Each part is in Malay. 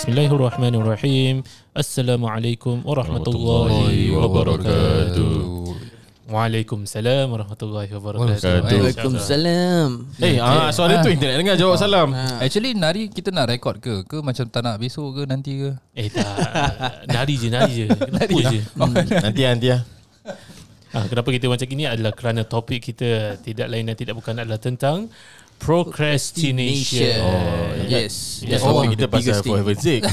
Bismillahirrahmanirrahim. Assalamualaikum warahmatullahi wabarakatuh. Waalaikumsalam warahmatullahi wabarakatuh. Waalaikumsalam. Eh, ah, suara tu yang tak nak dengar jawab salam. Actually nari kita nak record ke? Ke macam tak nak besok ke nanti ke? Eh tak. Nari je, nari je. Kenapa je? Nanti nanti ah. Ah, kenapa kita macam ini adalah kerana topik kita tidak lain dan tidak bukan adalah tentang procrastination. Oh, yes. Yes, That's oh, one of kita the pasal biggest for thing. heaven's sake.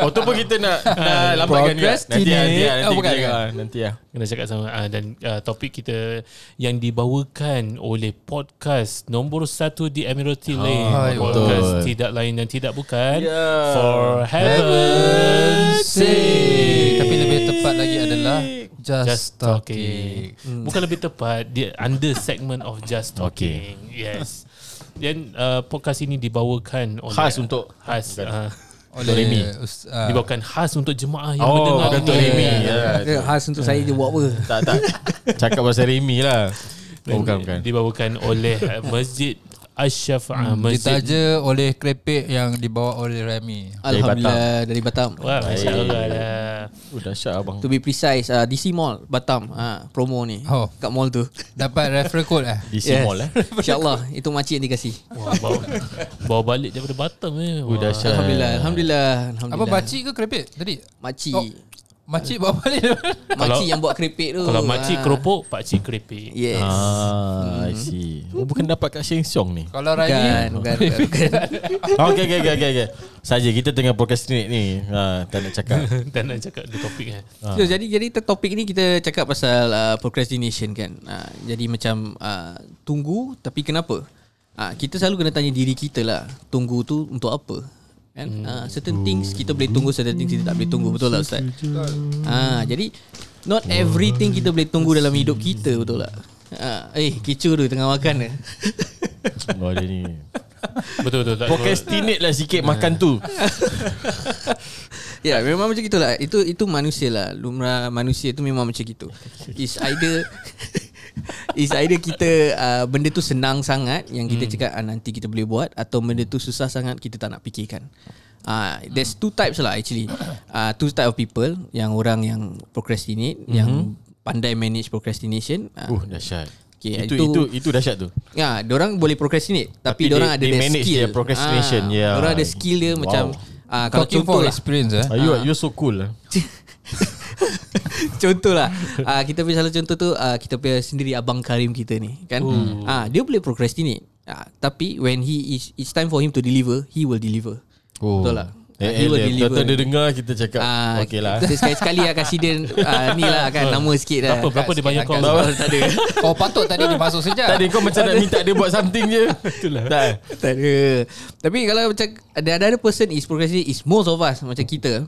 Oh, tu pun kita nak nak lambatkan juga. Nanti ah, nanti ah, nanti Oh, bukan, kita bukan. ah, nanti ah. Kena cakap sama ah, dan uh, topik kita yang dibawakan oleh podcast nombor satu di Admiralty Lane. Hai, podcast betul. tidak lain dan tidak bukan Yeah. for heaven's sake. Tapi lebih tepat lagi adalah just, Just talking. talking. Bukan lebih tepat dia under segment of just talking. Yes. Dan uh, podcast ini dibawakan oleh Khas untuk khas uh, Oleh Remy. Us, uh, dibawakan khas untuk jemaah yang Oh, mendengar Dato'. Remy. Dia Ya. khas untuk saya je buat apa. Tak tak. Cakap pasal Remy lah. Oh, bukan bukan. Dibawakan oleh uh, Masjid Asy-Syafa'ah Hmm, Masjid ditaja oleh krepek yang dibawa oleh Remy. Alhamdulillah dari Batam. Wah, Masya Allah lah. Oh, dahsyat abang. To be precise, uh, DC Mall Batam. Ha, promo ni. Oh. Kat mall tu. Dapat referral code eh? Di Yes. mall eh. InsyaAllah Itu makcik yang dikasih Wah, bawa, bawa balik daripada Batam eh. Oh, dahsyat. Alhamdulillah Alhamdulillah Apa Alhamdulillah makcik ke krepek tadi? Makcik Oh. Makcik bawa balik Makcik yang buat keripik tu Kalau makcik Ah. keropok, pakcik keripik. Yes Ah, I see. Oh, bukan dapat kat Sheng Siong ni. Kalau Bukan Rani Bukan bukan, bukan. Okay, okay, okay, okay, okay. Saja kita tengah procrastinate ni. Ha, tak nak cakap. Dan nak cakap the topik eh. So, jadi jadi topik ni kita cakap pasal uh, procrastination kan. Uh, jadi macam uh, tunggu tapi kenapa? Uh, kita selalu kena tanya diri kita lah. Tunggu tu untuk apa? Kan? Uh, certain things kita boleh tunggu, certain things kita tak boleh tunggu. Betul tak Ustaz? Uh, jadi not everything kita boleh tunggu dalam hidup kita. Betul tak? Uh, eh, kecoh tu tengah makan eh. Oh, dia ni. Betul betul. tak- Procrastinate lah sikit makan tu. Ya, memang macam gitulah. Itu itu manusia lah. Lumrah manusia tu memang macam gitu. Is either is either kita uh, benda tu senang sangat yang kita cakap ah, nanti kita boleh buat atau benda tu susah sangat kita tak nak fikirkan. Ah, uh, there's two types lah actually. Uh, two type of people yang orang yang procrastinate, mm-hmm. yang pandai manage procrastination. Uh, Uh, dahsyat. Okay, itu, itu- itu itu dahsyat tu. Ya, orang boleh procrastinate tapi, Tapi orang they- ada they manage skill. their procrastination, Ah, yeah. Orang ada skill dia Wow. macam ah kalau Talking contoh for lah. experience eh? Are you you so cool lah. contoh lah uh, Kita punya salah contoh tu uh, Kita punya sendiri Abang Karim kita ni Kan uh, Dia boleh procrastinate uh, Tapi when he is It's time for him to deliver He will deliver Oh. Betul lah Eh, eh, dia, dia dengar kita cakap. Ah, Okey lah. Kita sekali-sekali lah kasih dia uh, Ni lah kan Nama sikit lah Berapa berapa dia banyak kau? Angkat Oh, Tak ada Oh patut tadi dia masuk sejak Tadi kau macam nak minta dia buat something je. Itulah. Tak. Tak ada Tapi kalau macam Ada ada person is procrastinate Is most of us Macam kita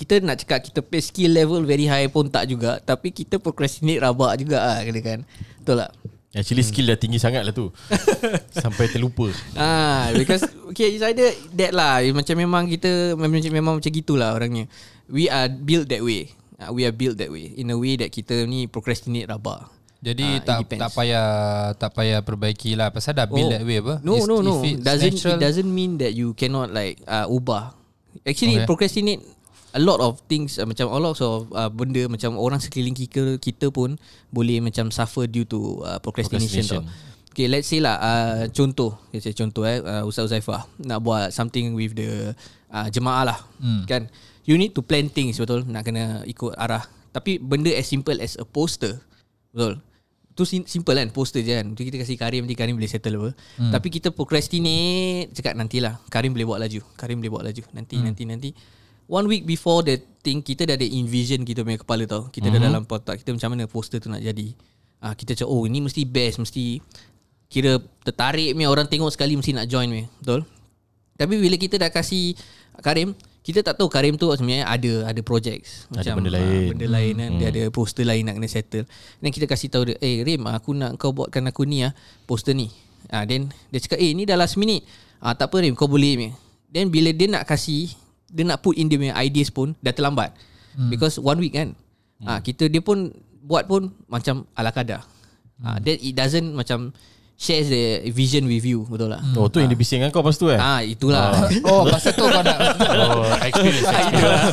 kita nak cakap kita pay skill level very high pun tak juga Tapi kita procrastinate rabak juga lah kena kan Betul tak? Actually skill dah tinggi sangat lah tu. Sampai terlupa. Ah, because okay, it's either that lah. Macam memang kita memang memang macam gitulah orangnya. We are built that way. Uh, we are built that way in a way that kita ni procrastinate rabak. Jadi Ah, it tak depends. tak payah tak payah perbaiki lah pasal dah build that way apa. No, It's- no, no. it's Doesn't natural, it doesn't mean that you cannot like uh, ubah. Actually, Okay. procrastinate a lot of things uh, macam a lot of uh, benda macam orang sekeliling kita kita pun boleh macam suffer due to uh, procrastination, Procrastination. tau. Okay, let's say lah uh, contoh, let's say contoh eh uh, Ustaz Uzaifah nak buat something with the uh, jemaah lah. Hmm. Kan? You need to plan things betul nak kena ikut arah. Tapi benda as simple as a poster. Betul. Tu sim- simple kan poster je kan. Nanti kita kasih Karim nanti Karim boleh settle apa. Hmm. Tapi kita procrastinate cakap nantilah. Karim boleh buat laju. Karim boleh buat laju. Nanti hmm. nanti nanti. One week before the thing kita dah ada envision kita punya kepala tau. Kita mm-hmm. dah dalam otak kita macam mana poster tu nak jadi. Ah kita cakap oh ini mesti best mesti kira tertarik punya orang tengok sekali mesti nak join punya. Betul? Tapi bila kita dah kasih Karim, kita tak tahu Karim tu sebenarnya ada ada projects Ada macam benda ah, lain. benda lain kan. Dia ada poster lain nak kena settle. Then kita kasih tahu dia, "Eh Rim, aku nak kau buatkan aku ni ah poster ni." Ah then dia cakap, "Eh ni dah last minute." Ah tak apa Rim, kau boleh punya. Then bila dia nak kasih dia nak put in dia punya ideas pun dah terlambat. Hmm. Because one week kan. Hmm. Ah kita dia pun buat pun macam ala kadar. Ah then it doesn't macam shares the vision with you betul tak Oh tu yang dia bising dengan kau lepas tu eh ah itulah Oh pasal tu kau nak Oh, experience, experience.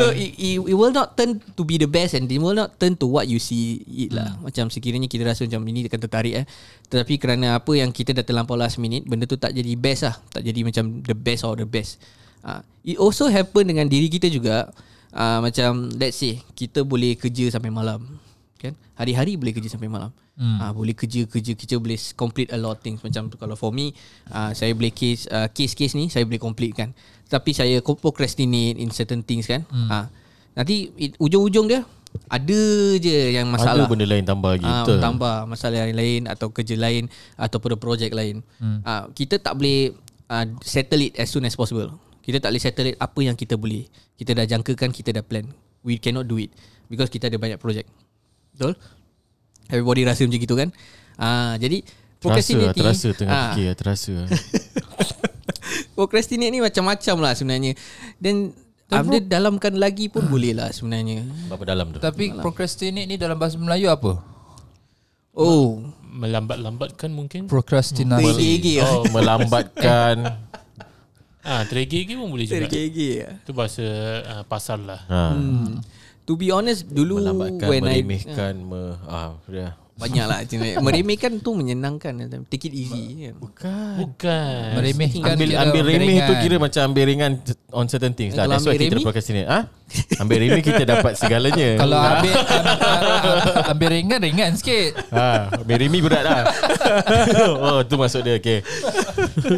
so it, it, it will not turn to be the best and it will not turn to what you see it lah. Hmm. Macam sekiranya kita rasa macam ini akan tertarik eh. Tetapi kerana apa yang kita dah terlampau last minute, benda tu tak jadi best lah. Tak jadi macam the best or the best. Uh, it also happen dengan diri kita juga. Uh, macam let's say kita boleh kerja sampai malam. Kan? Hari-hari boleh kerja sampai malam. Hmm. Uh, boleh kerja kerja kita boleh complete a lot of things macam kalau for me uh, saya boleh case uh, case-case ni saya boleh complete kan. Tapi saya procrastinate in certain things kan. Hmm. Uh, nanti it, ujung-ujung dia ada je yang masalah. Ada benda lain tambah lagi Ah, Betul tambah masalah yang lain atau kerja lain ataupun projek lain. Hmm. Uh, kita tak boleh uh, settle it as soon as possible. Kita tak boleh settle it apa yang kita boleh. Kita dah jangkakan, kita dah plan. We cannot do it because kita ada banyak projek. Betul? Everybody rasa macam gitu kan? Ah, uh, jadi Terasa lah procrastinating Terasa tengah ah, fikir lah, Terasa Procrastinate ni macam-macam lah sebenarnya. Dan ada dalamkan lagi pun boleh lah sebenarnya. Berapa dalam tu Tapi procrastinate ni dalam bahasa Melayu apa? Oh, Melambat-lambatkan mungkin. Procrastinasi tergege lah. Oh melambatkan Ah, tergege pun boleh juga. Tergege lah. Itu bahasa uh, pasar lah. ha. Hmm. To be honest dulu Melambatkan when I Meremehkan me, ah, dia. Banyak lah macam meremehkan tu menyenangkan take it easy kan. Bukan Bukan. Meremehkan Ambil kira ambil remeh tu kira macam ambil ringan on certain things lah. Kalau That's why ambil kita remeh? procrastinate. Ah, ambil remeh kita dapat segalanya. Kalau ambil ambil, ambil ringan ringan sikit. ha, ambil remeh berat lah. oh, tu maksud dia. Okay.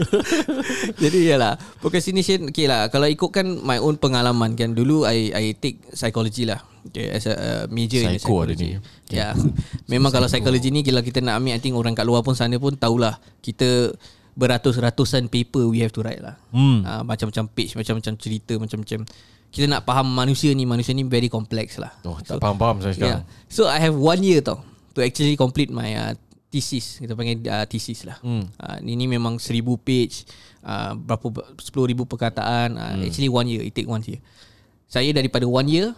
Jadi yalah procrastination okay lah kalau ikutkan my own pengalaman kan dulu I I take psychology lah okay, as a uh, major in Psycho ada ni. Ya. Memang kalau psychology ni kalau kita nak ambil I think orang kat luar pun sana pun tahulah kita beratus-ratusan paper we have to write lah. Hmm. Uh, macam-macam page, macam-macam cerita, macam-macam kita nak faham manusia ni, manusia ni very complex lah. Oh, tak faham-faham saya sekarang. Yeah. So I have one year tau to actually complete my uh, thesis. Kita panggil uh, thesis lah. Hmm. Uh, ini memang seribu page, uh, berapa sepuluh ribu perkataan. Uh, hmm. Actually one year, it take one year. Saya daripada one year,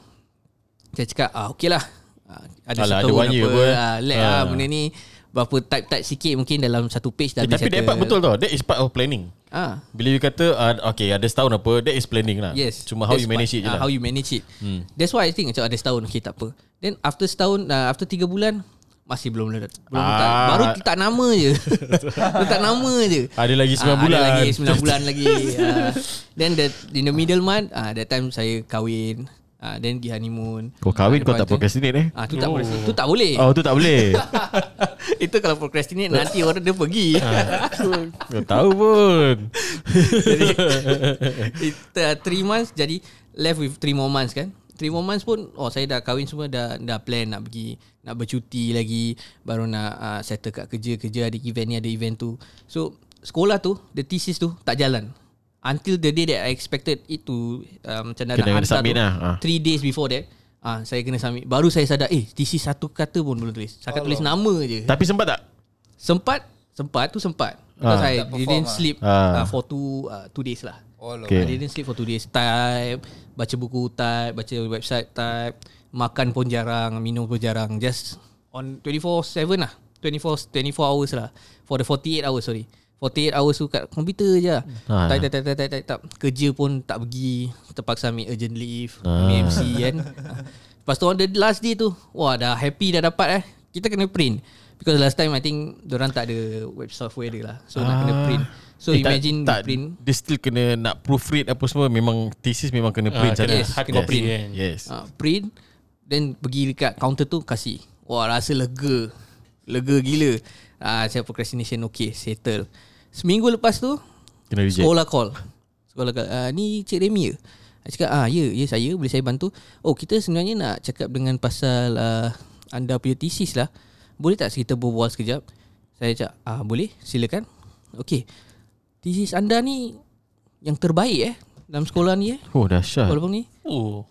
saya cakap ah okay lah. Uh, ada Alah, ada setahun one year apa, pun. uh, let Ah. lah benda ni berapa type-type sikit mungkin dalam satu page dah Eh, habis tapi that settle. part betul tau. That is part of planning. Ah. Bila you kata uh, okay ada setahun apa, that is planning lah. Yes. Cuma how That's you manage part- it je ah, lah. How you manage it. Hmm. That's why I think macam ada setahun okay tak apa. Then after setahun uh, after tiga bulan masih belum belum Ah. letak. Baru letak nama je. letak nama je. Ada lagi 9 Ah, bulan. Ada lagi 9 bulan lagi. Uh, then the in the middle month ah uh, that time saya kahwin. Ah uh, then pergi honeymoon. Kau kahwin Ah, kau tak tu- procrastinate eh? Ah tu tak boleh. Tu tak boleh. Oh tu tak boleh. Itu kalau procrastinate nanti orang dia pergi. Kau tahu pun. jadi it, uh, three months jadi left with three more months kan three more months pun oh saya dah kahwin semua dah dah plan nak pergi nak bercuti lagi baru nak uh, settle kat kerja kerja ada event ni ada event tu so sekolah tu the thesis tu tak jalan until the day that I expected it to um, macam dah Kena- nak kena hantar submit tu lah, ah. three days before that Ah, saya kena submit. Baru saya sadar Eh thesis satu kata pun belum tulis. Saya tulis nama je. Tapi sempat tak? Sempat Sempat tu sempat. Ah. Because I Tak didn't perform sleep Ah. uh, For two uh, Two days lah. Oh, Okay. I didn't sleep for two days. Type Baca buku type Baca website type Makan pun jarang Minum pun jarang. Just On 24-7 lah. 24, 24 hours lah. For the 48 hours sorry 48 hours tu kat komputer je lah. Ah. Type, type, type, type, type, type. Kerja pun tak pergi Terpaksa ambil urgent leave Ah. Ambil MC kan Ah. Lepas tu on the last day tu Wah dah happy dah dapat eh Kita kena print Because last time I think Diorang tak ada web software dia lah So nak kena print So Eh, imagine tak, tak, print Dia still kena nak proofread apa semua Memang thesis memang kena Ah, print kena satu. yes, hard kena copy print. kan. Yes uh, print then pergi dekat counter tu kasih wah rasa lega lega gila ah uh, saya procrastination okay settle seminggu lepas tu Kena reject. sekolah call. Sekolah call. Uh, ni Cik Remy ke saya cakap ah ya ya saya boleh saya bantu. Oh kita sebenarnya nak cakap dengan pasal uh, anda punya thesis lah. Boleh tak kita berbual sekejap? Saya cakap ah boleh silakan. Okey. Thesis anda ni yang terbaik eh dalam sekolah ni eh? Oh dahsyat. Sekolah ni Oh.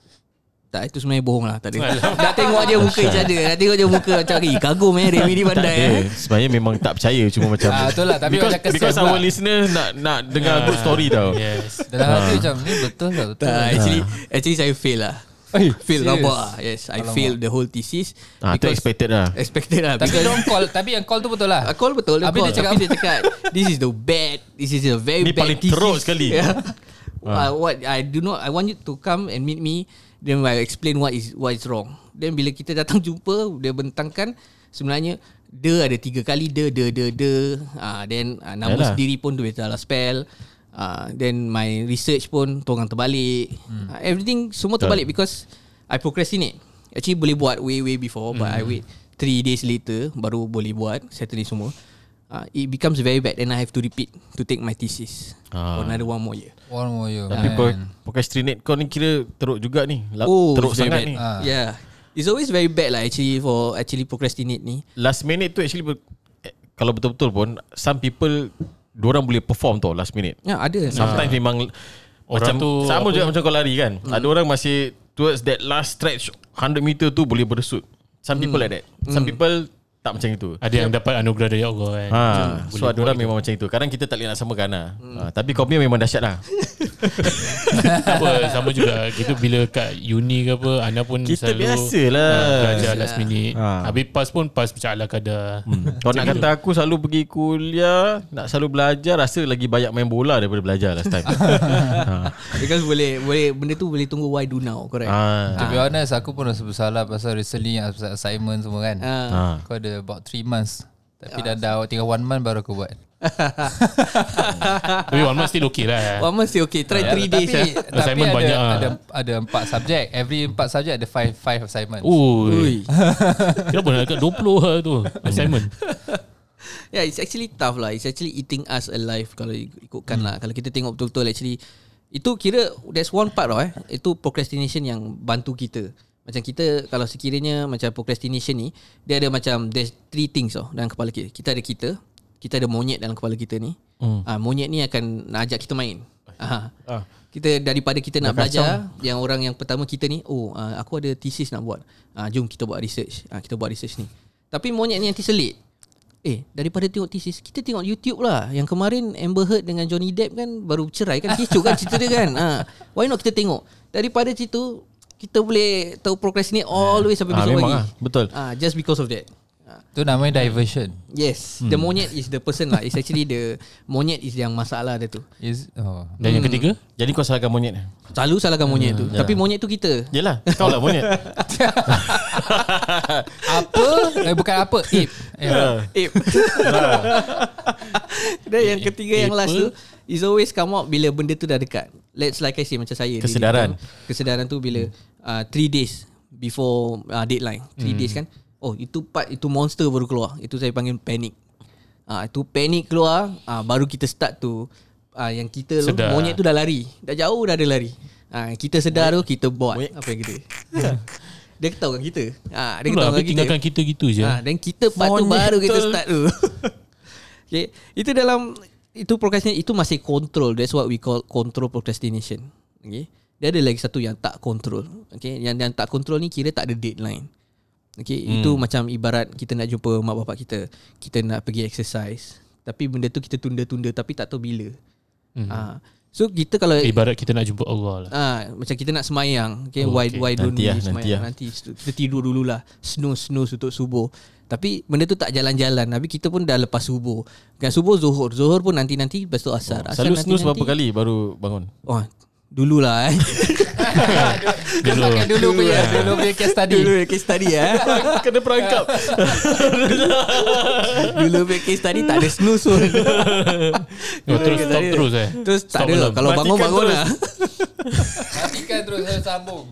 Tak itu sebenarnya bohong lah Tak ada Dah tengok je muka je ada Dah tengok je muka Macam eh kagum eh Remy ni pandai eh Sebenarnya memang tak percaya Cuma macam Ah, betul lah, tapi because, macam because pula. our listener Nak nak dengar good story tau Yes. Dalam hati macam ni betul tak betul. Tak actually Actually saya fail lah Eh, Fail rabak ah. Yes I failed the whole thesis Ah, tu expected lah. Expected lah Tapi dia orang call Tapi yang call tu betul lah Ah, call betul dia Habis call, dia cakap Tapi dia cakap This is the bad This is a very Ni bad paling thesis. teruk sekali. yeah. uh, What I do not I want you to come and meet me Then I explain what is what is wrong. Then bila kita datang jumpa Dia bentangkan Sebenarnya De ada tiga kali De de de de. Uh, Then uh, Nama Yalah. sendiri pun Dia salah spell. Uh, Then my research pun Torang terbalik. Uh, Everything Semua terbalik Because I procrastinate. Actually boleh buat Way way before But I wait Three days later Baru boleh buat Settle ni semua uh, It becomes very bad And I have to repeat To take my thesis Ah. For another one more year One more year Tapi Man. pro, procrastinate kau ni kira teruk juga ni. La, Oh teruk sangat bad. ni. Ah. Yeah It's always very bad lah Actually for Actually procrastinate ni Last minute tu actually eh, kalau betul-betul pun some people orang boleh perform tau last minute. Ya ada Sometimes memang Orang macam tu sama juga macam kau lari kan. Ada orang masih towards that last stretch 100 meter tu boleh bersut. Some people like that. Some people tak macam itu. Ada yang dapat anugerah dari Allah kan. Ha, Macam so ada orang memang macam itu. Kadang kita tak boleh nak samakan lah. Ha, tapi kau punya memang dahsyat lah. Tak apa sama juga Kita bila kat uni ke apa Ana pun Kita selalu biasalah. ah, Belajar Biasa. last minute Ha. Habis pas pun Pas macam ala kadar Hmm. Kau nak kata aku selalu pergi kuliah, nak selalu belajar, rasa lagi banyak main bola daripada belajar last time. ha. Because boleh boleh Benda tu boleh tunggu Why do now Correct Ha. To be honest Aku pun rasa bersalah Pasal recently Assignment semua kan Ah. Ha. Aku ada about 3 months Tapi dah dah tinggal 1 month baru aku buat Tapi one month still okay lah One month still okay Try 3 days Tapi, lah tapi Assignment ada, banyak ah. ada, ada 4 subjek Every 4 subjek ada 5 5 assignment Ui. Kenapa nak dekat 20 lah tu Assignment Yeah, it's actually tough lah. It's actually eating us alive kalau ikutkan Hmm. lah. Kalau kita tengok betul-betul actually itu kira there's one part lah eh. Itu procrastination yang bantu kita. Macam kita kalau sekiranya macam procrastination ni dia ada macam there's three things oh dalam kepala kita. Kita ada kita, kita ada monyet dalam kepala kita ni. Hmm. Ah monyet ni akan nak ajak kita main. Ah. Ah. Kita daripada kita nak Dah belajar yang orang yang pertama kita ni oh uh, aku ada thesis nak buat. Ah jom kita buat research. Ah kita buat research ni. Tapi monyet ni nanti selit. Eh daripada tengok thesis kita tengok YouTube lah. Yang kemarin Amber Heard dengan Johnny Depp kan baru cerai kan kecoh kan cerita dia kan. Ha. Why not kita tengok. Daripada situ kita boleh tahu procrastinate all the way sampai Ah, besok pagi. lah. Betul. Ah just because of that. Ah. Tu namanya diversion Yes, the monyet is the person lah. It's actually the monyet is yang masalah dia tu. Is oh. Dan yang ketiga Jadi kau salahkan monyet. Selalu salahkan monyet tu. Tapi monyet tu kita. Yelah, kau lah monyet. Apa? Eh bukan apa Ape eh, Ape. Dan yang ketiga yang last tu is always come out bila benda tu dah dekat. Let's like I say macam saya. Kesedaran. Kesedaran tu bila uh, three days before uh, deadline. Three days kan. Oh itu part itu monster baru keluar. Itu saya panggil panic. Ah uh, itu panic keluar uh, baru kita start tu uh, yang kita tu Sedar. monyet tu dah lari. Dah jauh dah ada lari. Ah uh, kita sedar tu kita buat apa yang kita. dia tahu kan kita. Ah uh, dia Itulah tahu Habis kan kita. tinggalkan kita gitu je dan kita part tu Monyet baru kita start tu. okay. Itu dalam itu procrastination itu masih control. That's what we call control procrastination. Okay. Dia ada lagi satu yang tak control. Okay. Yang yang tak control ni kira tak ada deadline. Okay. Hmm. Itu macam ibarat kita nak jumpa mak bapak kita. Kita nak pergi exercise. Tapi benda tu kita tunda-tunda tapi tak tahu bila. Hmm. Ha. So kita kalau Ibarat kita nak jumpa Allah lah Ah, macam kita nak semayang. Okay, Oh, why okay. why don't Nanti we lah, semayang? nanti lah. Nanti, kita tidur dululah. Snooze snooze untuk subuh. Tapi benda tu tak jalan-jalan. Tapi kita pun dah lepas subuh. Kan subuh zuhur. Zuhur pun nanti-nanti lepas tu asar. asar Selalu snooze nanti-nanti. berapa kali baru bangun? Oh, dululah eh. Kau pakai dulu punya Dulu punya case study Dulu punya case study eh. Kena perangkap. Dulu punya case study tak ada snooze pun. oh, Terus stop study. terus eh Terus tak Stop ada. alarm. Kalau bangun Matikan bangun terus. lah. Matikan terus saya sambung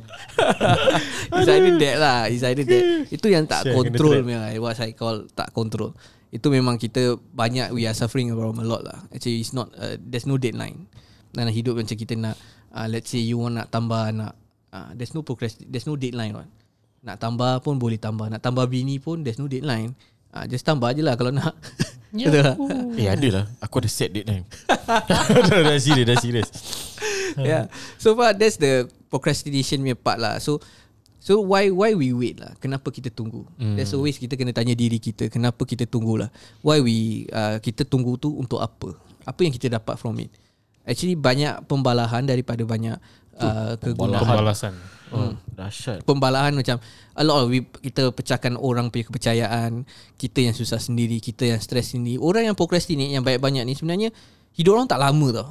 It's either that lah It's either that Itu yang tak Sial, kena control punya What I call tak control Itu memang kita Banyak we are suffering from a lot lah Actually it's not uh, There's no deadline Dalam hidup macam kita nak uh, Let's say you want nak tambah anak uh, There's no progress There's no deadline one. Nak tambah pun boleh tambah Nak tambah bini pun There's no deadline uh, Just tambah je lah Kalau nak Betul tak? Eh ada lah Aku ada set date time dah, serius Dah serius yeah. So far that's the procrastination punya part lah. So so why why we wait lah? Kenapa kita tunggu? Mm. There's always kita kena tanya diri kita, kenapa kita tunggu lah? Why we uh, kita tunggu tu untuk apa? Apa yang kita dapat from it? Actually banyak pembalahan daripada banyak uh, kegunaan. Pembalasan. Oh, dahsyat. Pembalahan macam A lot of we, Kita pecahkan orang punya kepercayaan Kita yang susah sendiri Kita yang stres sendiri. Orang yang procrastinate Yang banyak-banyak ni sebenarnya Hidup orang tak lama tau.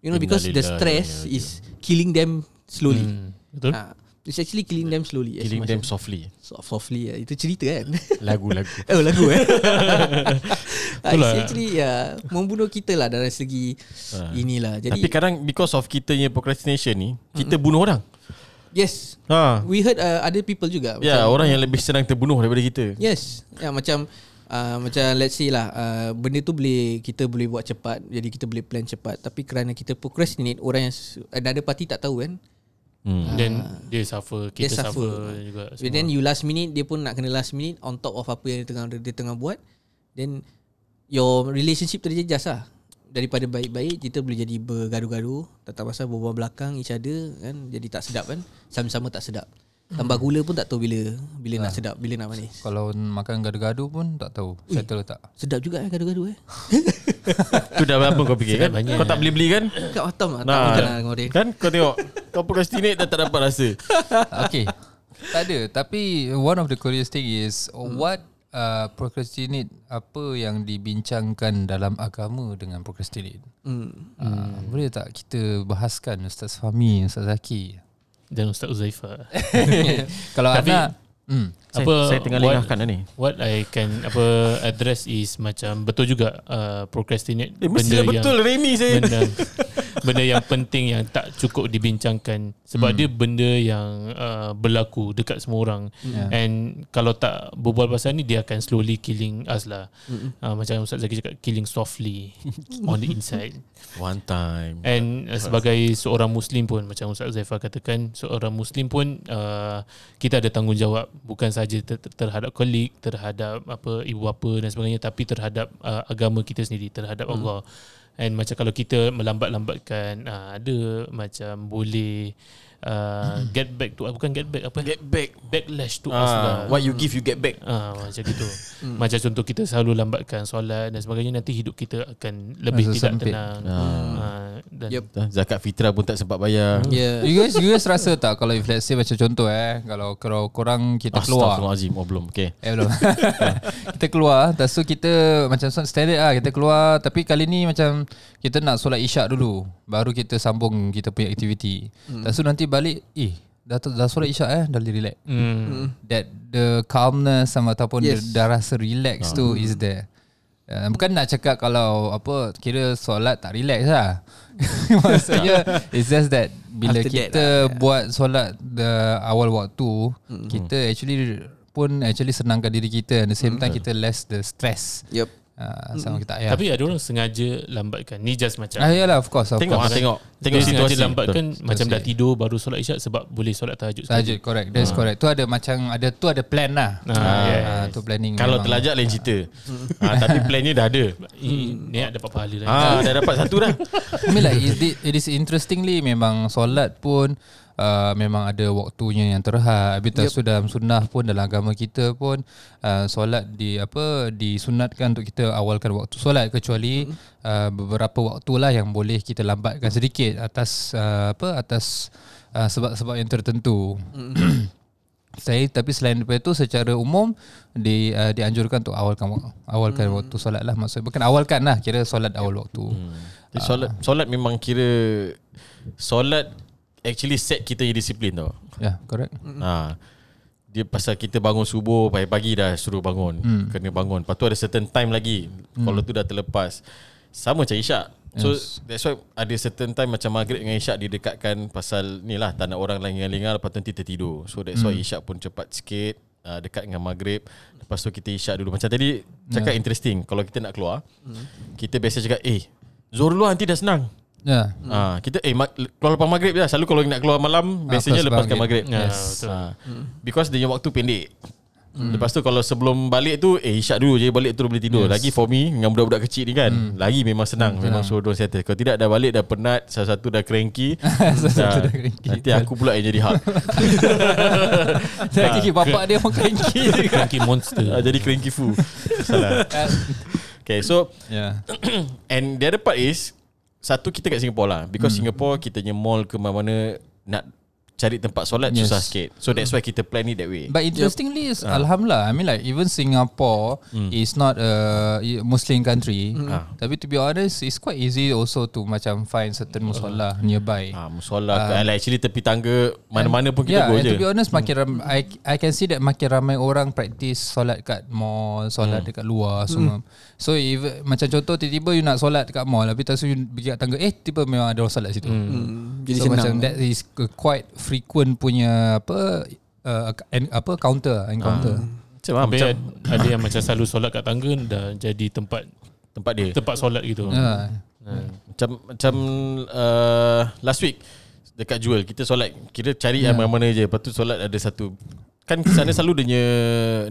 You know because the Innalillahi stress wa inna is Killing them slowly. Hmm, betul? ha, It's actually killing them slowly Killing them softly. Soft, softly ya. Itu cerita kan Lagu-lagu. Oh lagu eh Itulah. It's actually ya Membunuh kita lah Dari segi Inilah Jadi Tapi kadang because of kita punya procrastination ni, kita bunuh orang. Yes Ha. We heard uh, other people juga Ya, orang yang lebih senang terbunuh daripada kita. Yes ya, Macam uh, Macam let's say lah uh, Benda tu boleh Kita boleh buat cepat Jadi kita boleh plan cepat Tapi kerana kita procrastinate Orang yang Another party tak tahu kan Hmm. Then dia suffer, Dia kita suffer. suffer, juga. But then you last minute Dia pun nak kena last minute On top of apa yang dia tengah, dia tengah buat Then Your relationship terjejas lah Daripada baik-baik Kita boleh jadi bergaduh-gaduh Tak tahu pasal berbual belakang each other kan Jadi tak sedap kan Sama-sama tak sedap Tambah gula pun tak tahu bila Bila nak sedap Bila nak manis Kalau makan gado-gado pun tak tahu settle tak. Sedap juga eh gaduh-gaduh eh Tu dah berapa kau fikir kan? banyak. Kau tak beli-beli kan? Kat Batam lah Tak Nah, makan lah kan kau tengok kau procrastinate dah tak dapat rasa. okay. tak ada. Tapi one of the curious thing is what uh, procrastinate apa yang dibincangkan dalam agama dengan procrastinate. hmm. Uh, boleh tak kita bahaskan Ustaz Fahmi, Ustaz Zaki? Dan Ustaz Uzaifa. Kalau Tapi- anak hmm. Saya, Apa saya tengah what- lengahkan ni. What I can apa address is macam betul juga uh, procrastinate Eh, mesti dah betul Remy saya. benda benda yang penting yang tak cukup dibincangkan sebab hmm. dia benda yang uh, berlaku dekat semua orang Yeah. and kalau tak berbual pasal ni dia akan slowly killing us lah uh, macam Ustaz Zaki cakap killing softly on the inside One time. And uh, sebagai seorang Muslim pun macam Ustaz Zaifah katakan seorang Muslim pun uh, kita ada tanggungjawab bukan saja ter- ter- terhadap kolik, terhadap apa ibu bapa dan sebagainya tapi terhadap uh, agama kita sendiri, terhadap hmm. Allah. And macam kalau kita melambat-lambatkan uh, ada macam boleh uh, get back to bukan get back apa Get back. backlash to us lah. Ah, what you give you get back. Ah macam gitu. macam contoh kita selalu lambatkan solat dan sebagainya nanti hidup kita akan lebih Rasa tidak sempit. tenang. Ah. Ah, dan Yep. Zakat fitrah pun tak sempat bayar. Yeah You guys, you guys rasa tak kalau if let's say macam contoh eh kalau kalau korang kita keluar Astaghfirullahalazim. Oh belum. Okay. Eh belum Kita keluar Lepas tu kita Macam standard lah Kita keluar Tapi kali ni macam Kita nak solat isyak dulu Baru kita sambung Kita punya aktiviti hmm. Lepas tu nanti balik Eh Dah, dah solat isyak eh Dah boleh relax Hmm. That the calmness sama Ataupun yes. Dah rasa relax tu Is there Uh, bukan nak cakap kalau apa kira solat tak relax lah. Maksudnya it's just that bila After that kita lah, yeah. buat solat the awal waktu mm-hmm. kita actually pun actually senangkan diri kita and the same time kita less the stress. Yep Uh, sama kita ya. Tapi ada orang sengaja lambatkan. Ni just macam ah yalah of course of Tengok ah, course. tengok. dia Tengok sengaja situasi. lambatkan Betul. macam dah tidur baru solat isyak sebab boleh solat tahajud. Tahajud correct. That's correct. Tu ada macam ada tu ada plan lah. Ah, Ah, yes. ah, tu planning. Kalau memang. terlajak lain cerita. ah, tapi plannya dah ada. Ini niat dapat pahala lah. Ah, dah dapat satu dah. I mean like it, it, it is interestingly memang solat pun uh, memang ada waktunya yang terhad. Habis yep. tu dalam sunnah pun dalam agama kita pun uh, solat di apa disunatkan untuk kita awalkan waktu solat kecuali uh, beberapa waktu lah yang boleh kita lambatkan sedikit atas uh, apa atas uh, sebab-sebab yang tertentu. Saya tapi selain daripada itu secara umum di uh, dianjurkan untuk awalkan wak- awalkan hmm. waktu solat lah maksud bukan awalkan lah kira solat awal waktu. Hmm. Jadi solat solat memang kira solat actually set kita je disiplin tau. Ya, yeah, correct. Ha. Dia pasal kita bangun subuh pagi-pagi dah suruh bangun. Hmm. Kena bangun. Lepas tu ada certain time lagi. Hmm. Kalau tu dah terlepas. Sama macam Isyak. So yes. that's why ada certain time macam Maghrib dengan Isyak didekatkan pasal ni lah tak nak orang lain lengar lepas tu nanti tertidur. So that's why Isyak pun cepat sikit uh, dekat dengan Maghrib. Lepas tu kita Isyak dulu. Macam tadi cakap interesting. Kalau kita nak keluar, kita biasa cakap eh Zuhur dulu nanti dah senang. Ya. Hmm. Ha, kita eh mag, keluar lepas maghrib je. Selalu kalau nak keluar malam Ah, biasanya plus lepaskan maghrib. maghrib. Yes. betul. Ha. Because dia waktu pendek. Hmm. Lepas tu kalau sebelum balik tu eh isyak dulu je balik tu boleh tidur. Yes. Lagi for me dengan budak-budak kecil ni kan, hmm. lagi memang senang, hmm, memang suruh dia settle. Kalau tidak dah balik dah penat, salah satu dah cranky. Satu dah, cranky. Nanti aku pula yang jadi hak. Saya kira bapak dia orang cranky juga. Cranky monster. Ah, jadi cranky fu. Salah. Okay, so Ya. And the other part is Satu kita kat Singapore lah Because hmm. Singapore Kita punya mall ke mana-mana Nak cari tempat solat Yes. susah sikit. So that's why kita plan it that way. But interestingly, yep. alhamdulillah, I mean like even Singapore is not a Muslim country. Ah. Tapi to be honest, it's quite easy also to macam find certain musola nearby. Ah, musola uh, like actually tepi tangga mana-mana pun kita yeah, go and je. to be honest, makin ram, I I can see that makin ramai orang practice solat kat mall, solat dekat luar semua. So if macam contoh tiba-tiba you nak solat dekat mall, tapi tak you pergi kat tangga, eh tiba memang ada orang solat situ. Hmm, jadi so senang. macam that is quite frequent punya apa uh, en- apa counter encounter. Macam, ah, Habis macam ada yang macam selalu solat kat tangga dah jadi tempat tempat dia. tempat solat gitu. Yeah. Macam macam uh, last week dekat Jewel kita solat kira cari yeah. mana-mana je lepas tu solat ada satu kan sana selalu dia punya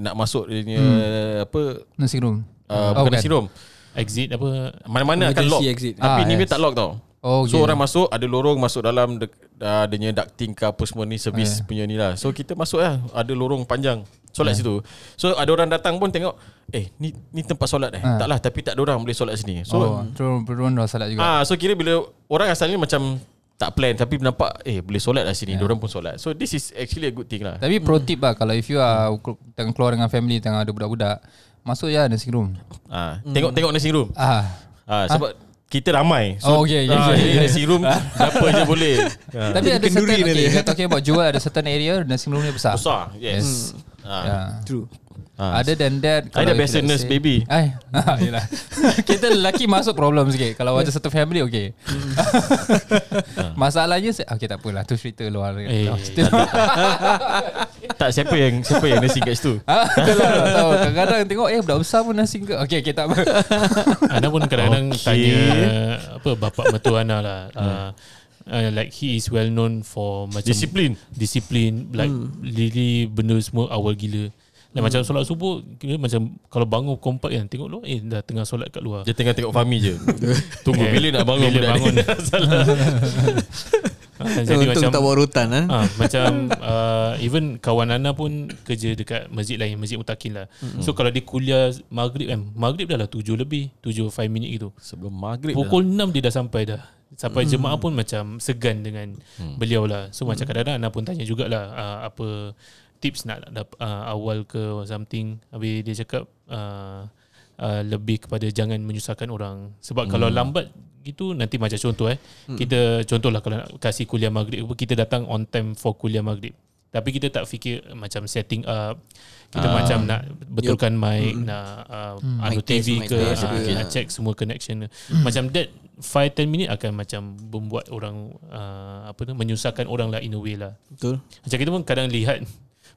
nak masuk dia punya hmm. apa Nasi room. uh, Oh, bukan nasi room Exit apa mana-mana akan lock exit. tapi Ah, ni dia yes. tak lock tau Oh, So okay. orang masuk Ada lorong masuk dalam de, uh, Dia punya ducting ke apa semua ni Servis Yeah. punya ni lah So kita masuk lah Ada lorong panjang Solat situ So ada orang datang pun tengok Eh ni ni tempat solat eh Ah. Tak lah tapi tak ada orang boleh solat sini So oh, berun dah salat juga. Ah, so kira bila orang asalnya macam tak plan tapi nampak eh boleh solat lah sini, yeah. orang pun solat. So this is actually a good thing lah. Tapi pro tip lah kalau if you are tengah keluar dengan family tengah ada budak-budak, masuk je nasi room. Ah, tengok-tengok nasi room. Ah. Ah, sebab kita ramai. Oh, okay, okay, ah, okay, jadi okay. nasi room berapa je boleh. Ah. Tapi ada kenduri certain okay, you're talking about Jewel ada certain area nasi room dia besar. Besar. Yes. Ah. Yeah. True. Ah. Other than that I dah biasa nurse say- baby. Ay, ah, yelah. Kita lelaki masuk problem sikit Kalau macam satu family okay Masalahnya se- Okay tak apalah Tu cerita luar Eh, no, still. Tak siapa yang siapa yang nasi kat situ. Ah, Itulah tak tahu Kadang-kadang tengok Eh budak besar pun nasi ke Okay okay tak apa Ana pun kadang-kadang Okay. tanya apa bapak mertua Ana lah. Uh, uh, like he is well known for macam Disiplin. disiplin like really benda semua awal gila. Like macam solat subuh kira macam kalau bangun kompak kan tengok lu eh dah tengah solat kat luar. Dia tengah tengok Fahmi je. Tunggu Eh, bila nak bangun bila bangun. Ah, So, jadi untung macam tak buat rutan eh. Ah, macam uh, even kawan Ana pun kerja dekat masjid lain, Masjid Mutakin lah. Mm-hmm. So kalau dia kuliah maghrib kan, maghrib dah lah 7 lebih, 7 5 minit gitu. Sebelum maghrib. Pukul 6 dia dah sampai dah. Sampai jemaah pun macam segan dengan beliau lah. So macam kadang-kadang Ana pun tanya jugalah uh, apa tips nak uh, awal ke or something. Habis dia cakap uh, uh, lebih kepada jangan menyusahkan orang. Sebab kalau lambat gitu nanti macam contoh eh. Kita contohlah kalau nak kasih kuliah maghrib kita datang on time for kuliah maghrib. Tapi kita tak fikir macam setting up. Kita Ah. macam nak betulkan mic, nak uh, anu Mic test, TV ke, ke. nak check semua connection. Macam that 5 10 minit akan macam membuat orang uh, apa tu menyusahkan orang lah in a way lah. Betul. Macam kita pun kadang lihat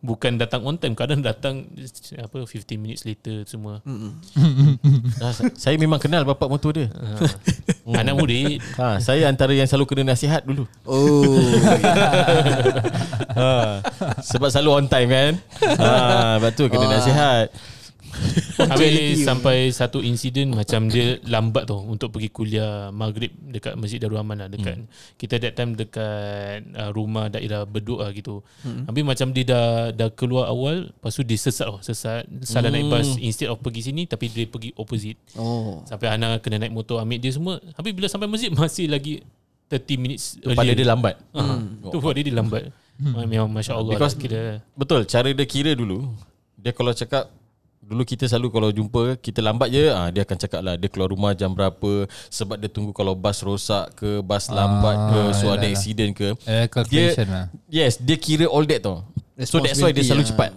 bukan datang on time, kadang datang apa 15 minutes later semua. Ah, saya memang kenal bapak motor dia. Uh, anak murid Ha, saya antara yang selalu kena nasihat dulu. Oh. ha, sebab selalu on time kan. Ha, lepas tu kena Wah. nasihat. Habis sampai satu insiden macam dia lambat tu untuk pergi kuliah maghrib dekat Masjid Darul Aman lah dekat hmm. kita that time dekat uh, rumah daerah Bedok lah gitu. Hmm. Habis macam dia dah dah keluar awal, lepas tu dia sesat oh, sesat salah naik bas instead of pergi sini tapi dia pergi opposite. Oh. Sampai Ana kena naik motor ambil dia semua. Habis bila sampai masjid masih lagi 30 minutes Pada dia lambat. Uh, tu pada dia lambat. Memang masya-Allah Because- lah, kira Betul, cara dia kira dulu. Dia kalau cakap Dulu kita selalu kalau jumpa Kita lambat je ah, Dia akan cakap lah Dia keluar rumah jam berapa Sebab dia tunggu kalau bas rosak ke Bas lambat ke So yalah, ada yalah. accident ke. Eh, dia, lah. Yes Dia kira all that tau. So that's why dia selalu ah. cepat.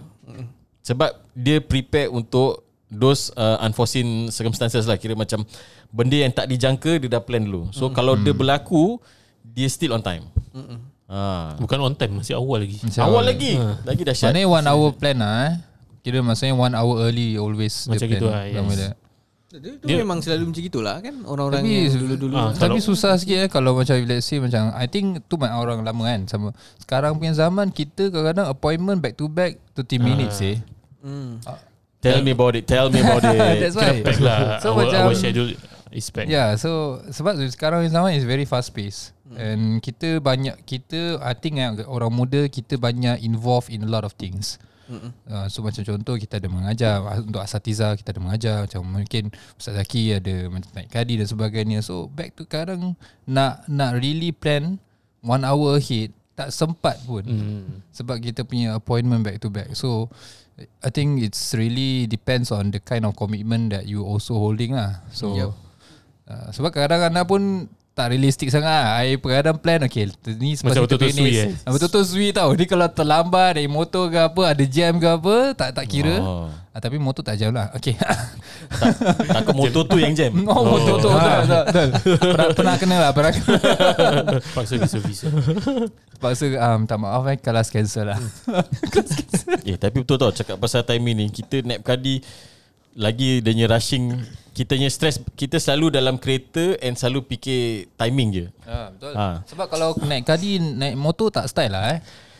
Sebab dia prepare untuk Those uh, unforeseen circumstances lah. Kira macam Benda yang tak dijangka Dia dah plan dulu. So kalau dia berlaku Dia still on time. Ha. bukan on time masih awal lagi. Macam Awal lagi. Lagi dahsyat. Maknanya one hour plan lah eh. Kira maksudnya one hour early always Macam dia plan. gitu lah, yes. dia. Dia, dia memang selalu macam gitulah kan orang-orang Tapi yang dulu-dulu. Ah, Tapi susah sikit eh Kalau macam let's say macam I think tu banyak orang lama kan sama Sekarang punya zaman Kita kadang-kadang appointment back to back 30 minutes eh Hmm. Tell me about it Tell me about it That's why Pack lah. So our, macam our schedule is packed. Yeah so Sebab sekarang punya zaman Is very fast pace And kita banyak Kita I think eh, Orang muda Kita banyak involved In a lot of things Uh, so macam contoh kita ada mengajar untuk asatiza kita ada mengajar macam mungkin Ustaz Zaki ada macam naik kadi dan sebagainya so back to sekarang nak nak really plan one hour ahead tak sempat pun Hmm. sebab kita punya appointment back to back. So I think it's really depends on the kind of commitment that you also holding lah. So Yup. uh, sebab kadang-kadang pun tak realistik sangat. I kadang plan okay ni Macam sepatutnya betul-betul kita finish. sui, eh? Ah, Betul-betul sui tau Ni kalau terlambat Dari motor ke apa Ada jam ke apa Tak tak kira Oh. ah, Tapi motor tak jam lah Okay Tak, takut motor tu yang jam. Oh, motor tu betul, betul, betul. Pernah, pernah kena lah Pernah kena Paksa visa-visa. Paksa um, Tak maaf eh Kelas cancel lah Eh tapi betul tau cakap pasal timing ni kita naik kadi lagi dia punya rushing kita punya stress kita selalu dalam kereta and selalu fikir timing je. ah, Betul Ha. Sebab kalau naik kadi Naik motor tak style lah eh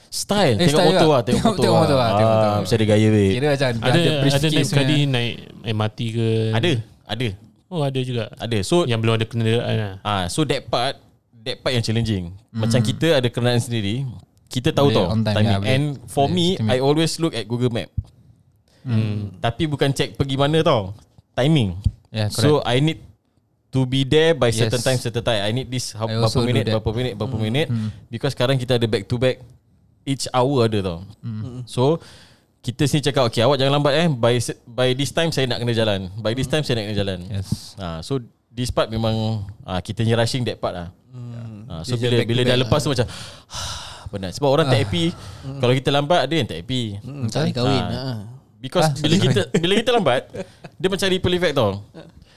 Style Eh, Tengok style motor juga. lah Tengok Tengok- motor tengok motor lah, tengok motor. ah, Mesti ada gaya weh Kira macam Ada ada naik kadi naik MRT ke? Ada Ada Oh ada juga. Ada So Yang belum ada kenderaan lah. ah So that part That part yang challenging Macam kita ada kenderaan sendiri Kita tahu Boleh tau time, timing. boleh. And for Boleh me. I always look at Google Map hmm. Tapi bukan check pergi mana tau Timing Yeah, So I need to be there by certain Yes. time certain time. I need this how, I berapa minit that. berapa minit berapa minit because sekarang kita ada back to back each hour ada tau. So kita sini cakap okay awak jangan lambat eh by by this time saya nak kena jalan. By this time saya nak kena jalan. Yes Ha, so this part memang ah, kita ni rushing that part lah. Ha, so Dia bila bila dah lah. lepas tu macam penat sebab orang tak happy kalau kita lambat ada yang tak happy. Hmm, tak kahwin. Ah. Ha. Because bila kita bila kita lambat dia macam ripple effect tau.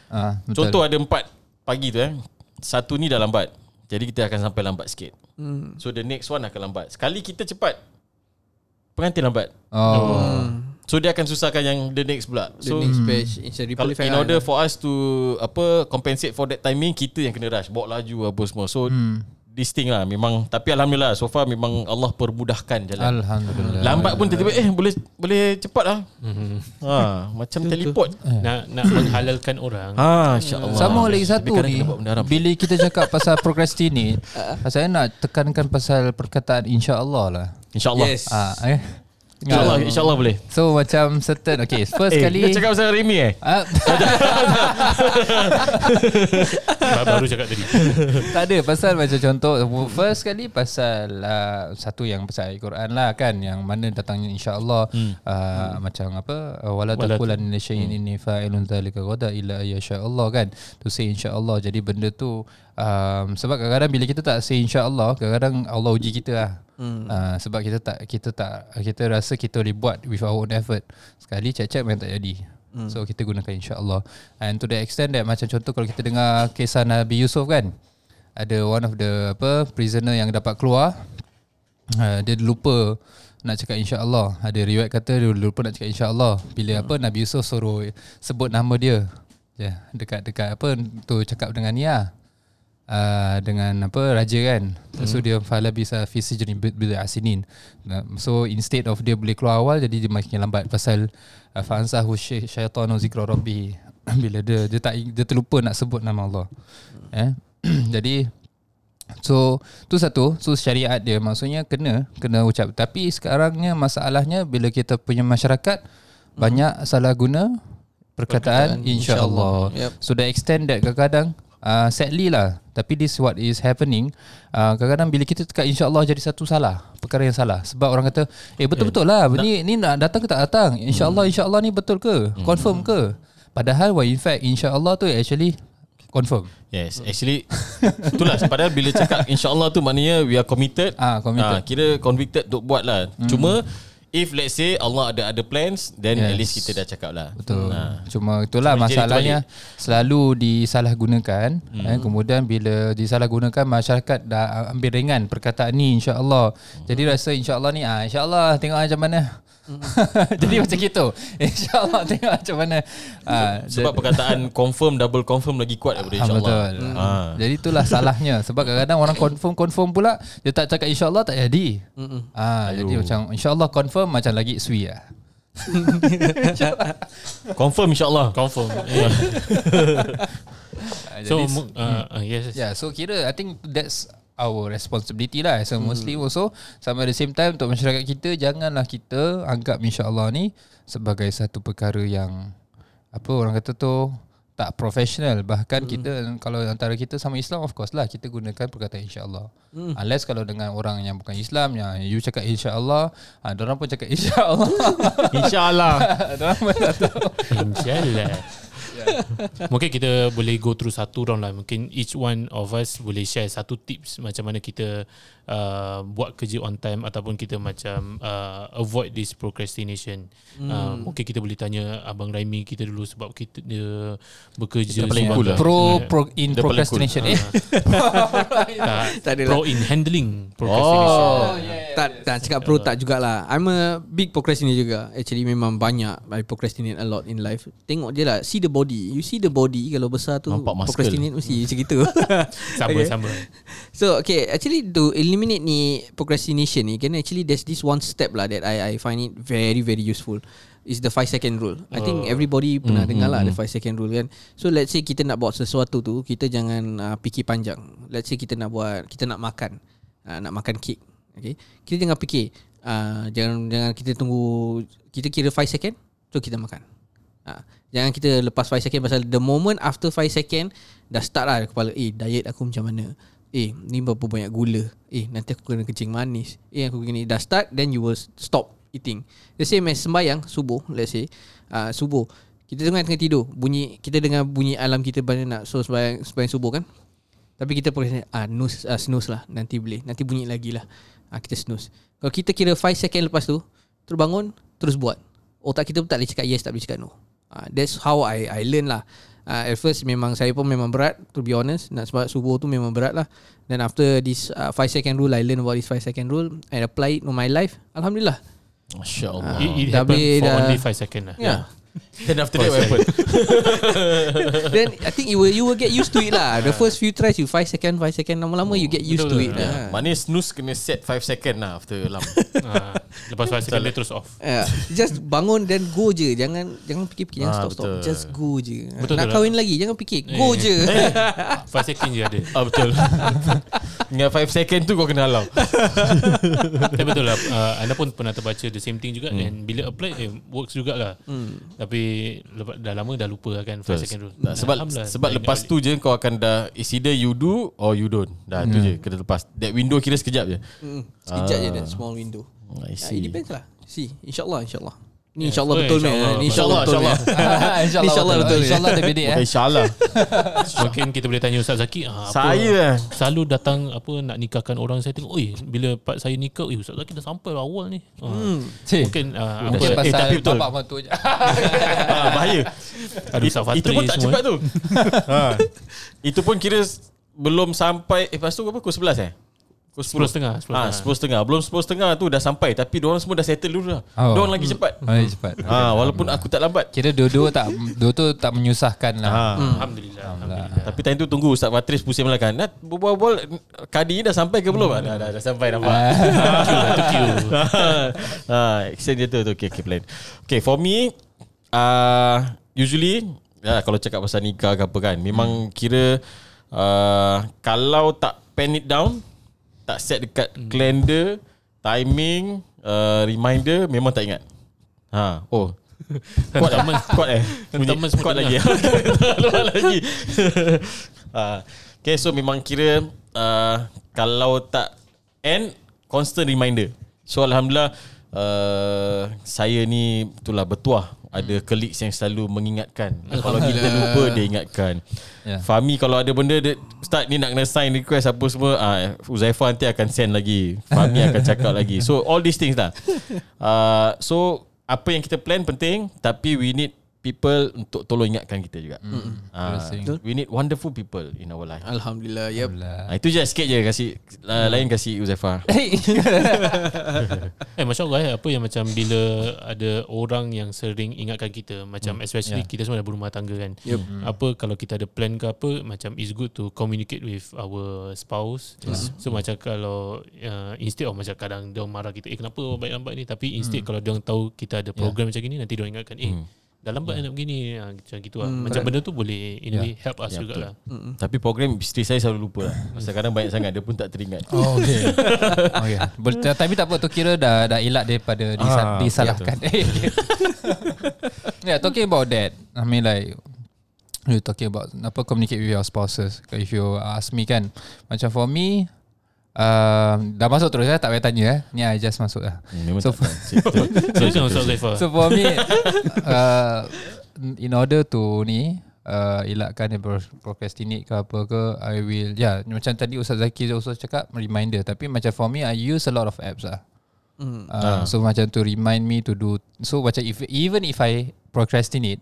ah, betul. Contoh ada empat pagi tu eh. Satu ni dah lambat. Jadi kita akan sampai lambat sikit. Hmm. So the next one akan lambat. Sekali kita cepat. Pengantin lambat. Oh, So dia akan susahkan yang the next pula. The So next batch It's a ripple kalau effect in lah. order for us to apa compensate for that timing kita yang kena rush bawa laju apa semua. So this thing lah memang tapi alhamdulillah so far memang Allah permudahkan jalan. Alhamdulillah Lambat pun tiba-tiba eh boleh boleh cepat lah. ha macam teleport. Nak nak menghalalkan orang. Ha insya-Allah. Sama lagi Tapi satu ni. Bila kita cakap pasal procrastinate Saya nak tekankan pasal perkataan insya-Allah lah Insya-Allah. Yes. ah, eh? Insya-Allah insya-Allah boleh. So macam certain Okay first Eh, kali dia cakap pasal Remy eh? Ba- Baru cakap tadi. Tak ada pasal macam contoh First kali pasal uh, Satu yang pasal Al-Quran lah kan Yang mana datangnya insyaAllah hmm. uh, Macam apa uh, Wala taqulan inna syai'in inni fa'ilun dhalika ghada illa Allah kan. To say insyaAllah Jadi benda tu um, Sebab kadang-kadang bila kita tak say insyaAllah Kadang-kadang Allah uji kita lah. Hmm. uh, Sebab kita tak Kita tak Kita rasa kita boleh buat With our own effort. Sekali cek-cek memang tak jadi Hmm. So kita gunakan insyaAllah And to the extent that Macam contoh kalau kita dengar Kisah Nabi Yusuf kan ada one of the apa prisoner yang dapat keluar uh, dia lupa nak cakap insya-Allah. Ada riwayat kata dia lupa nak cakap insya-Allah. Bila apa Nabi Yusuf suruh sebut nama dia. Ya, dekat dekat apa tu cakap dengan lah. Uh, dengan apa raja kan. So dia fala bisa fi sijni bil asinin. So instead of dia boleh keluar awal jadi dia makin lambat pasal uh, ansahu syai- syaitanu zikra rabbih. Bila dia dia tak dia terlupa nak sebut nama Allah. Eh? jadi So tu satu So syariat dia Maksudnya kena Kena ucap Tapi sekarangnya Masalahnya Bila kita punya masyarakat Banyak salah guna Perkataan, Perkataan InsyaAllah insyaAllah. Yep. So the extent that kadang-kadang uh, Sadly lah. Tapi this what is happening. Uh, Kadang-kadang bila kita cakap InsyaAllah jadi satu salah Perkara yang salah. Sebab orang kata Eh betul-betul lah. Ni, ni nak datang ke tak datang? InsyaAllah InsyaAllah ni betul ke? Confirm ke? Padahal well, in fact InsyaAllah tu actually Confirm. Yes, actually itulah. Padahal bila cakap insya-Allah tu maknanya we are committed. Ah, committed. Ah, kira convicted untuk buat lah. Cuma if let's say Allah ada ada plans then at Yes. least kita dah cakap lah. Betul. Ah. Cuma itulah Cuma masalahnya selalu disalahgunakan hmm. eh, kemudian bila disalahgunakan masyarakat dah ambil ringan perkataan ni insya-Allah. Jadi rasa insya-Allah ni ah insya-Allah tengok macam mana. jadi macam gitu. Insya-Allah tengok macam mana. Ah Sebab perkataan confirm double confirm lagi kuat daripada Ah, insya-Allah. betul. Ah. Jadi itulah salahnya sebab kadang-kadang orang confirm confirm pula dia tak cakap insya-Allah tak jadi. Ah jadi macam insya-Allah confirm macam lagi sui lah. Confirm insya-Allah. Confirm. Yeah. Ah, so jadi- uh, yes. yes. Yeah, so kira I think that's our responsibility lah as a Muslim also. Sama at the same time untuk masyarakat kita janganlah kita anggap insya-Allah ni sebagai satu perkara yang apa orang kata tu tak professional. Bahkan kita kalau antara kita sama Islam of course lah kita gunakan perkataan insyaallah. Mm. unless kalau dengan orang yang bukan Islam yang you cakap insyaallah ah orang pun cakap insyaallah. InsyaAllah. Orang pun tak tahu. InsyaAllah Mungkin kita boleh go through satu round lah Mungkin each one of us boleh share satu tips Macam mana kita uh, buat kerja on time Ataupun kita macam uh, avoid this procrastination hmm. uh, Mungkin kita boleh tanya Abang Raimi kita dulu Sebab kita dia bekerja paling sebagai- cool lah. pro, pro in paling procrastination eh tak, Tak. Pro in handling procrastination Oh tak tak cakap pro tak jugalah. I'm a big procrastinator juga. Actually memang banyak I procrastinate a lot in life. Tengok je lah see the body. You see the body kalau besar tu Nampak muscle. procrastinate mesti macam gitu. Sama Okay. sama So okay Actually to eliminate ni Procrastination ni Can actually there's this one step lah That I I find it very very useful Is the 5 second rule I think everybody pernah dengar lah The 5 second rule kan So let's say kita nak buat sesuatu tu Kita jangan uh, fikir panjang Let's say kita nak buat Kita nak makan uh, Nak makan kek Okay Kita jangan fikir uh, Jangan jangan kita tunggu Kita kira 5 second So kita makan Ha. Jangan kita lepas 5 second Pasal the moment after 5 second Dah start lah kepala Eh diet aku macam mana? Eh ni berapa banyak gula? Eh nanti aku kena kencing manis. Eh aku gini Dah start Then you will stop eating. The same as sembayang Subuh let's say. Uh, Subuh. Kita tengah tengah tidur. Bunyi Kita dengar bunyi alam kita Bagaimana nak. So sembayang, sembayang subuh kan? Tapi kita pernah ah, snooze, ah, snooze lah. Nanti boleh. Nanti bunyi lagi lah. Ah, Kita snooze. Kalau kita kira 5 second lepas tu Terus bangun Terus buat. Otak kita pun tak boleh cakap yes Tak boleh cakap no uh, That's how I I learn lah. Uh, At first memang Saya pun memang berat To be honest. Nak sebab subuh tu memang berat lah. Then after this 5 uh, second rule I learn about this 5 second rule. I apply it on my life. Alhamdulillah. Masya Allah. It, it Dah happened for dah- only 5 second lah. Yeah Then after that what happened Then I think you will you will get used to it lah. The first few tries you 5 second 5 second lama-lama you get used to betul it. lah. lah. Maknanya snooze kena set 5 second lah After alarm Ah, Lepas 5 second dia terus off Yeah. Just bangun then go je. Jangan jangan fikir-fikir jangan Ah, stop stop. betul. Just go je. Betul Nak tu lah. kahwin lagi jangan fikir. Go Eh. je. 5 second je ada Ah betul Dengan 5 second tu kau kena alarm Tapi betul lah uh, Anda pun pernah terbaca The same thing juga hmm. And bila apply eh, Works jugalah hmm. Tapi lepas, Dah lama dah lupa lah kan 5 second rule Nah, sebab sebab lepas tu je kau akan dah It's either you do Or you don't. Dah tu je Kena lepas. That window kira sekejap je. Hmm, Sekejap je that small window. I Yeah, see. it depends lah. See, insyaallah insyaallah. Ni insyaallah betul ni. insyaAllah. Ni insyaallah betul ni. InsyaAllah InsyaAllah betul. InsyaAllah dia bedek eh InsyaAllah. Mungkin kita boleh tanya Ustaz Zaki ah, apa, Saya lah Selalu datang apa Nak nikahkan orang Saya tengok Oi bila part saya nikah Eh Ustaz Zaki dah sampai lah awal ni ah, Cik. Mungkin uh, Mungkin apa, eh, pasal tapi betul. bapak mentua je ah, Bahaya Ada Ustaz It- Itu pun tak semua. cepat tu ha. Itu pun kira Belum sampai Eh lepas tu apa Pukul 11 eh Pukul 10 setengah, 10 Ah, setengah. 10 setengah. Belum 10 setengah tu dah sampai Tapi diorang semua dah settle dulu dah Oh. Diorang lagi cepat. Oh, ya, cepat. Ha, Walaupun aku tak lambat. Kira dua-dua tak Dua tu tak menyusahkan lah. Ha. Alhamdulillah, Alhamdulillah. Tapi time tu tunggu Ustaz Patris pusing belakang Nak berbual-bual Kadi dah sampai ke belum? Dah, dah, dah sampai nampak. Itu queue ha, Action je tu, tu okay, okay, plan. Okay for me uh, Usually ya, Kalau cakap pasal nikah ke apa kan Memang kira uh, Kalau tak pen it down Tak set dekat calendar Timing uh, Reminder Memang tak ingat. Ha, Oh. Kuat eh? Kuat eh? Bunyi, Teman kuat lagi. Luar lagi. Ha, Okay so memang kira uh, Kalau tak End Constant reminder. So Alhamdulillah uh, Saya ni Itulah bertuah. Ada colleagues yang selalu mengingatkan. Kalau kita lupa Dia ingatkan. Ya. Fahmi kalau ada benda dia Start ni nak kena sign request Apa semua ah, Uzaifah nanti akan send lagi. Fahmi akan cakap lagi. So all these things lah. Uh, So Apa yang kita plan penting Tapi we need people Untuk tolong ingatkan kita juga. Mm. uh. We need wonderful people In our life. Alhamdulillah. Yep. Ah, Itu je sikit je kasih uh, Lain kasih Uzaifah Eh Masya Allah eh, Apa yang macam Bila ada orang yang sering ingatkan kita Macam Hmm, especially ya. Kita semua dah berumah tangga kan. Yep. Apa kalau kita ada plan ke apa Macam it's good to communicate with our spouse. So macam kalau uh, Instead of macam kadang Dia marah kita Eh kenapa baik lambat ni? Tapi instead kalau dia tahu Kita ada program macam gini Nanti dia ingatkan Eh dah lambat nak begini ha, Macam gitu lah. Macam benda tu boleh In a way help us Ya, jugalah. Tapi program isteri saya selalu lupa lah. Pasal kadang banyak sangat Dia pun tak teringat. Oh okay, okay. Boleh, Tapi tak apa tu kira dah dah elak daripada disa, Ah, disalahkan. ya, yeah, talking about that. I mean like you talking about apa communicate with your spouses. If you ask me kan, macam for me, uh, dah masuk terus ya, tak payah tanya eh. Ni I just masuk lah. Memang So, tak. Cik, betul. So Ustaz Zaifah So for me, uh, in order to ni, uh, elakkan dia pro- procrastinate ke apa ke, I will, ya, yeah, macam tadi Ustaz Zaki also cakap, reminder. Tapi macam for me, I use a lot of apps lah. Hmm. Uh, so macam to remind me to do so macam if even if I procrastinate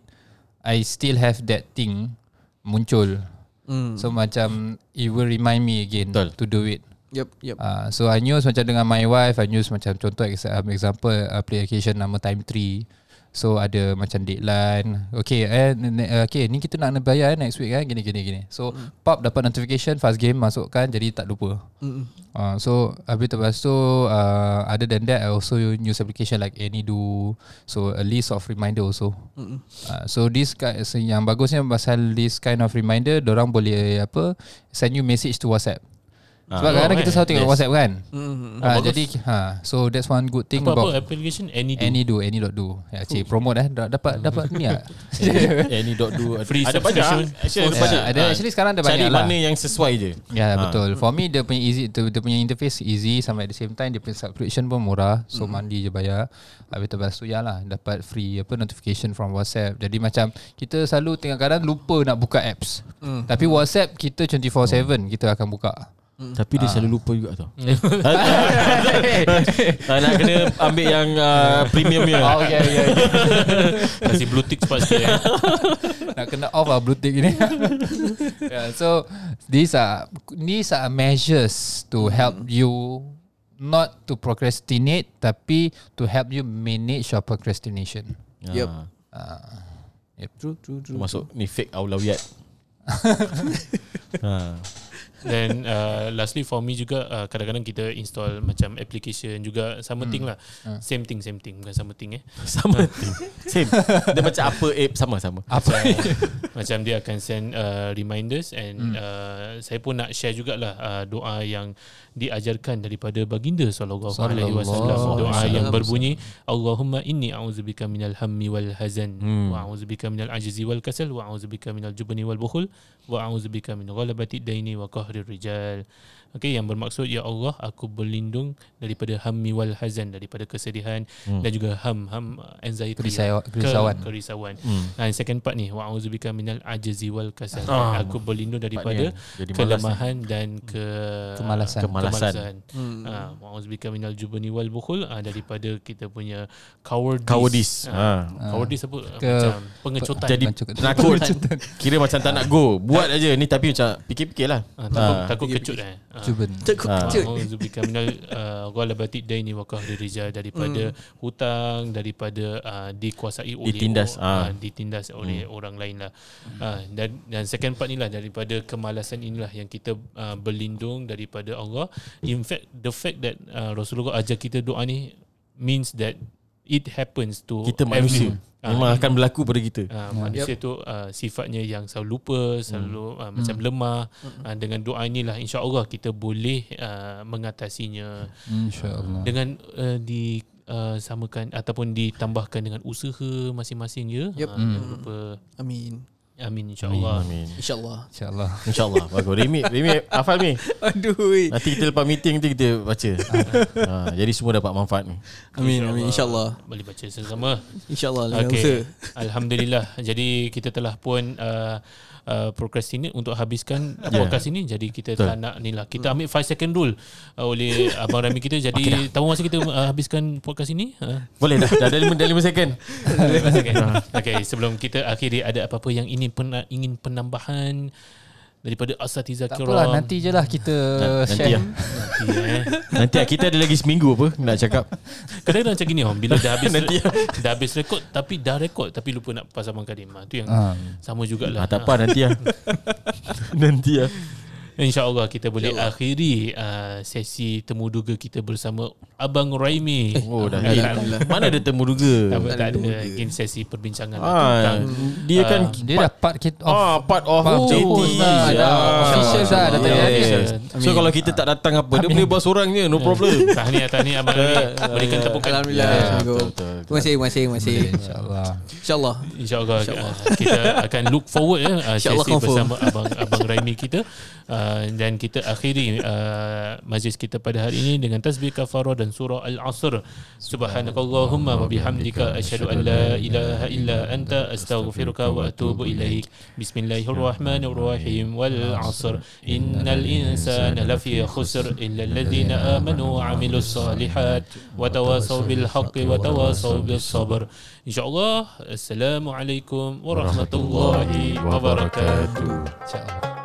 I still have that thing muncul Hmm. so macam it will remind me again Betul. to do it Yep, yep. uh, so I use macam dengan my wife I use macam contoh um, example application nama Time Tree So ada macam deadline Okay eh, okay ni kita nak bayar eh, next week kan Gini gini gini So pop dapat notification Fast game masukkan Jadi tak lupa Mm-mm. Uh, so habis lepas tu uh, other than that I also use application like AnyDo so a list of reminder also. Mm-mm. Uh, so this kind so yang bagusnya pasal this kind of reminder orang boleh apa send you message to WhatsApp. Ah. Sebab kadang-kadang Oh, kita selalu tengok Yes. WhatsApp kan. Mm-mm. Ah, bagus. jadi ha so that's one good thing Apa-apa about application Any do AnyDo AnyDo. Ya cik promote eh Da- dapat dapat ni ah. Any dot do Free Ada banyak subscription. Actually ada Ya, banyak ada Ah, actually sekarang ada Cari banyak lah. mana yang sesuai je Ya Ah. betul. For me dia punya easy dia, dia punya interface easy sampai at the same time dia punya subscription pun murah. So mm. mandi je bayar. Habis tu lepas tu ya lah dapat free apa notification from WhatsApp. Jadi macam kita selalu tengah kadang lupa nak buka apps. Mm. Tapi WhatsApp kita 24/7 kita akan buka. Tapi dia selalu lupa juga tau Hmm. Ah, Nak kena ambil yang uh, premium dia Oh ya ya ya. Kasih blue tick cepat sikit eh. Nak kena off lah blue tick ni. yeah, so these are these are measures to help you not to procrastinate tapi to help you manage your procrastination. Yep. Ah, Yep. True, true, true. Termasuk ni fake aulawiyat ha. Dan uh, lastly for me juga uh, kadang-kadang kita install macam application juga sama Hmm. thing lah. Ah. Same thing, same thing. Bukan sama thing eh. Sama thing Same Dia macam apa app Sama-sama Apa? macam dia akan send uh, reminders and Hmm. uh, saya pun nak share jugalah uh, doa yang diajarkan daripada baginda sallallahu alaihi wasallam. Doa yang berbunyi Allahumma inni a'udzubika minal hammi wal hazan Hmm. wa a'udzubika minal ajzi wal kasal wa a'udzubika minal jubni wal bukhul wa a'udzubika min ghalabati daini wa qahrir rijal. Okey yang bermaksud ya Allah aku berlindung daripada hammi wal hazan daripada kesedihan Hmm. dan juga ham ham uh, anxiety Kerisau- ke- kerisauan. kerisauan. Hmm. Nah, yang second part ni wa minal ajzi wal kasal. Ah, aku berlindung daripada ni malas kelemahan dan ke Kemalasan. Kemalasan. Hmm. Ah, wa'udzubika minal jubni wal bukhul ah, daripada kita punya cowardice. Cowardice. Ah, Ha. cowardice apa? Ke- macam pengecutan. Jadi Macam- penakut Kira macam tak nak go Buat aja ni Tapi macam Fikir-fikir lah ah, takut, Ah. takut kecut eh. Ah. Cuba. Takut Ah. kecut. Wa'udzubika minal uh, ghalabati daini wa qahri rijal daripada hutang daripada uh, dikuasai oleh Ditindas, ah. uh, ditindas oleh orang lain lah. Ah, dan dan second part ni lah daripada kemalasan inilah yang kita uh, berlindung daripada Allah. In fact the fact that uh, Rasulullah ajar kita doa ni means that it happens to Kita manusia everyone. Ah, Memang akan berlaku pada kita Uh, manusia tu uh, sifatnya yang selalu lupa, selalu uh, macam lemah. Uh, dengan doa inilah insya-Allah kita boleh uh, mengatasinya InsyaAllah. dengan uh, di uh, samakan ataupun ditambahkan dengan usaha masing-masing ya. Yep. Uh, lupa Amin. Amin insya-Allah. Amin InsyaAllah. InsyaAllah. InsyaAllah Bagus Remy Remy hafal ni Aduh. Nanti kita lepas meeting tu kita baca ha, Jadi semua dapat manfaat ni Amin, amin. InsyaAllah. Boleh baca sama-sama. InsyaAllah. Usaha. Alhamdulillah. Jadi kita telah pun uh, uh, procrastinate untuk habiskan yeah. podcast ini. Jadi kita Betul. tak nak ni lah. Kita ambil 5 second rule uh, oleh Abang Rami kita. Jadi tahu masa kita uh, habiskan podcast ini? Uh, Boleh dah Dah ada 5 second 5 second. Okay, sebelum kita akhiri ada apa-apa yang ini pernah ingin penambahan daripada asatiza Tak kiram? apalah nanti je lah kita Nanti share. lah Nanti, eh. Nanti lah Kita ada lagi seminggu apa Nak cakap Kadang-kadang macam gini om Bila dah habis Nanti Dah habis rekod Tapi dah rekod Tapi lupa nak pasal Abang Kadim Ah, Tu yang Ah. sama jugalah ha, Tak apa nanti lah Nanti lah InsyaAllah kita boleh akhiri uh, sesi temu duga kita bersama Abang Raimi. Oh dah Ah, eh, tak- Mana ada temu duga tak, tak ada mungkin sesi perbincangan lah ah, tentang Dia kan Dia dah part kita off. Ah, part of Part of JT. JT dah, dah. Official dah, dah ada. So kalau kita tak datang apa, dia boleh buat seorang je, no problem. tahniah tahniah Abang Raimi. Berikan tepukan. Alhamdulillah. Ya, Terima kasih, terima kasih, terima kasih. InsyaAllah. InsyaAllah. InsyaAllah uh, kita akan look forward ya uh, sesi bersama abang abang Raimi kita uh, dan kita akhiri uh, majlis kita pada hari ini dengan tasbih kafarah dan surah al-asr. Subhanakallahumma wa bihamdika asyhadu an la ilaha illa anta astaghfiruka wa atubu ilaik. Bismillahirrahmanirrahim. Wal asr. Innal insana lafi khusr illa alladhina amanu wa amilus salihat wa tawasaw bil haqqi wa tawasaw bis sabr. Insyaallah assalamualaikum warahmatullahi wabarakatuh. InsyaAllah.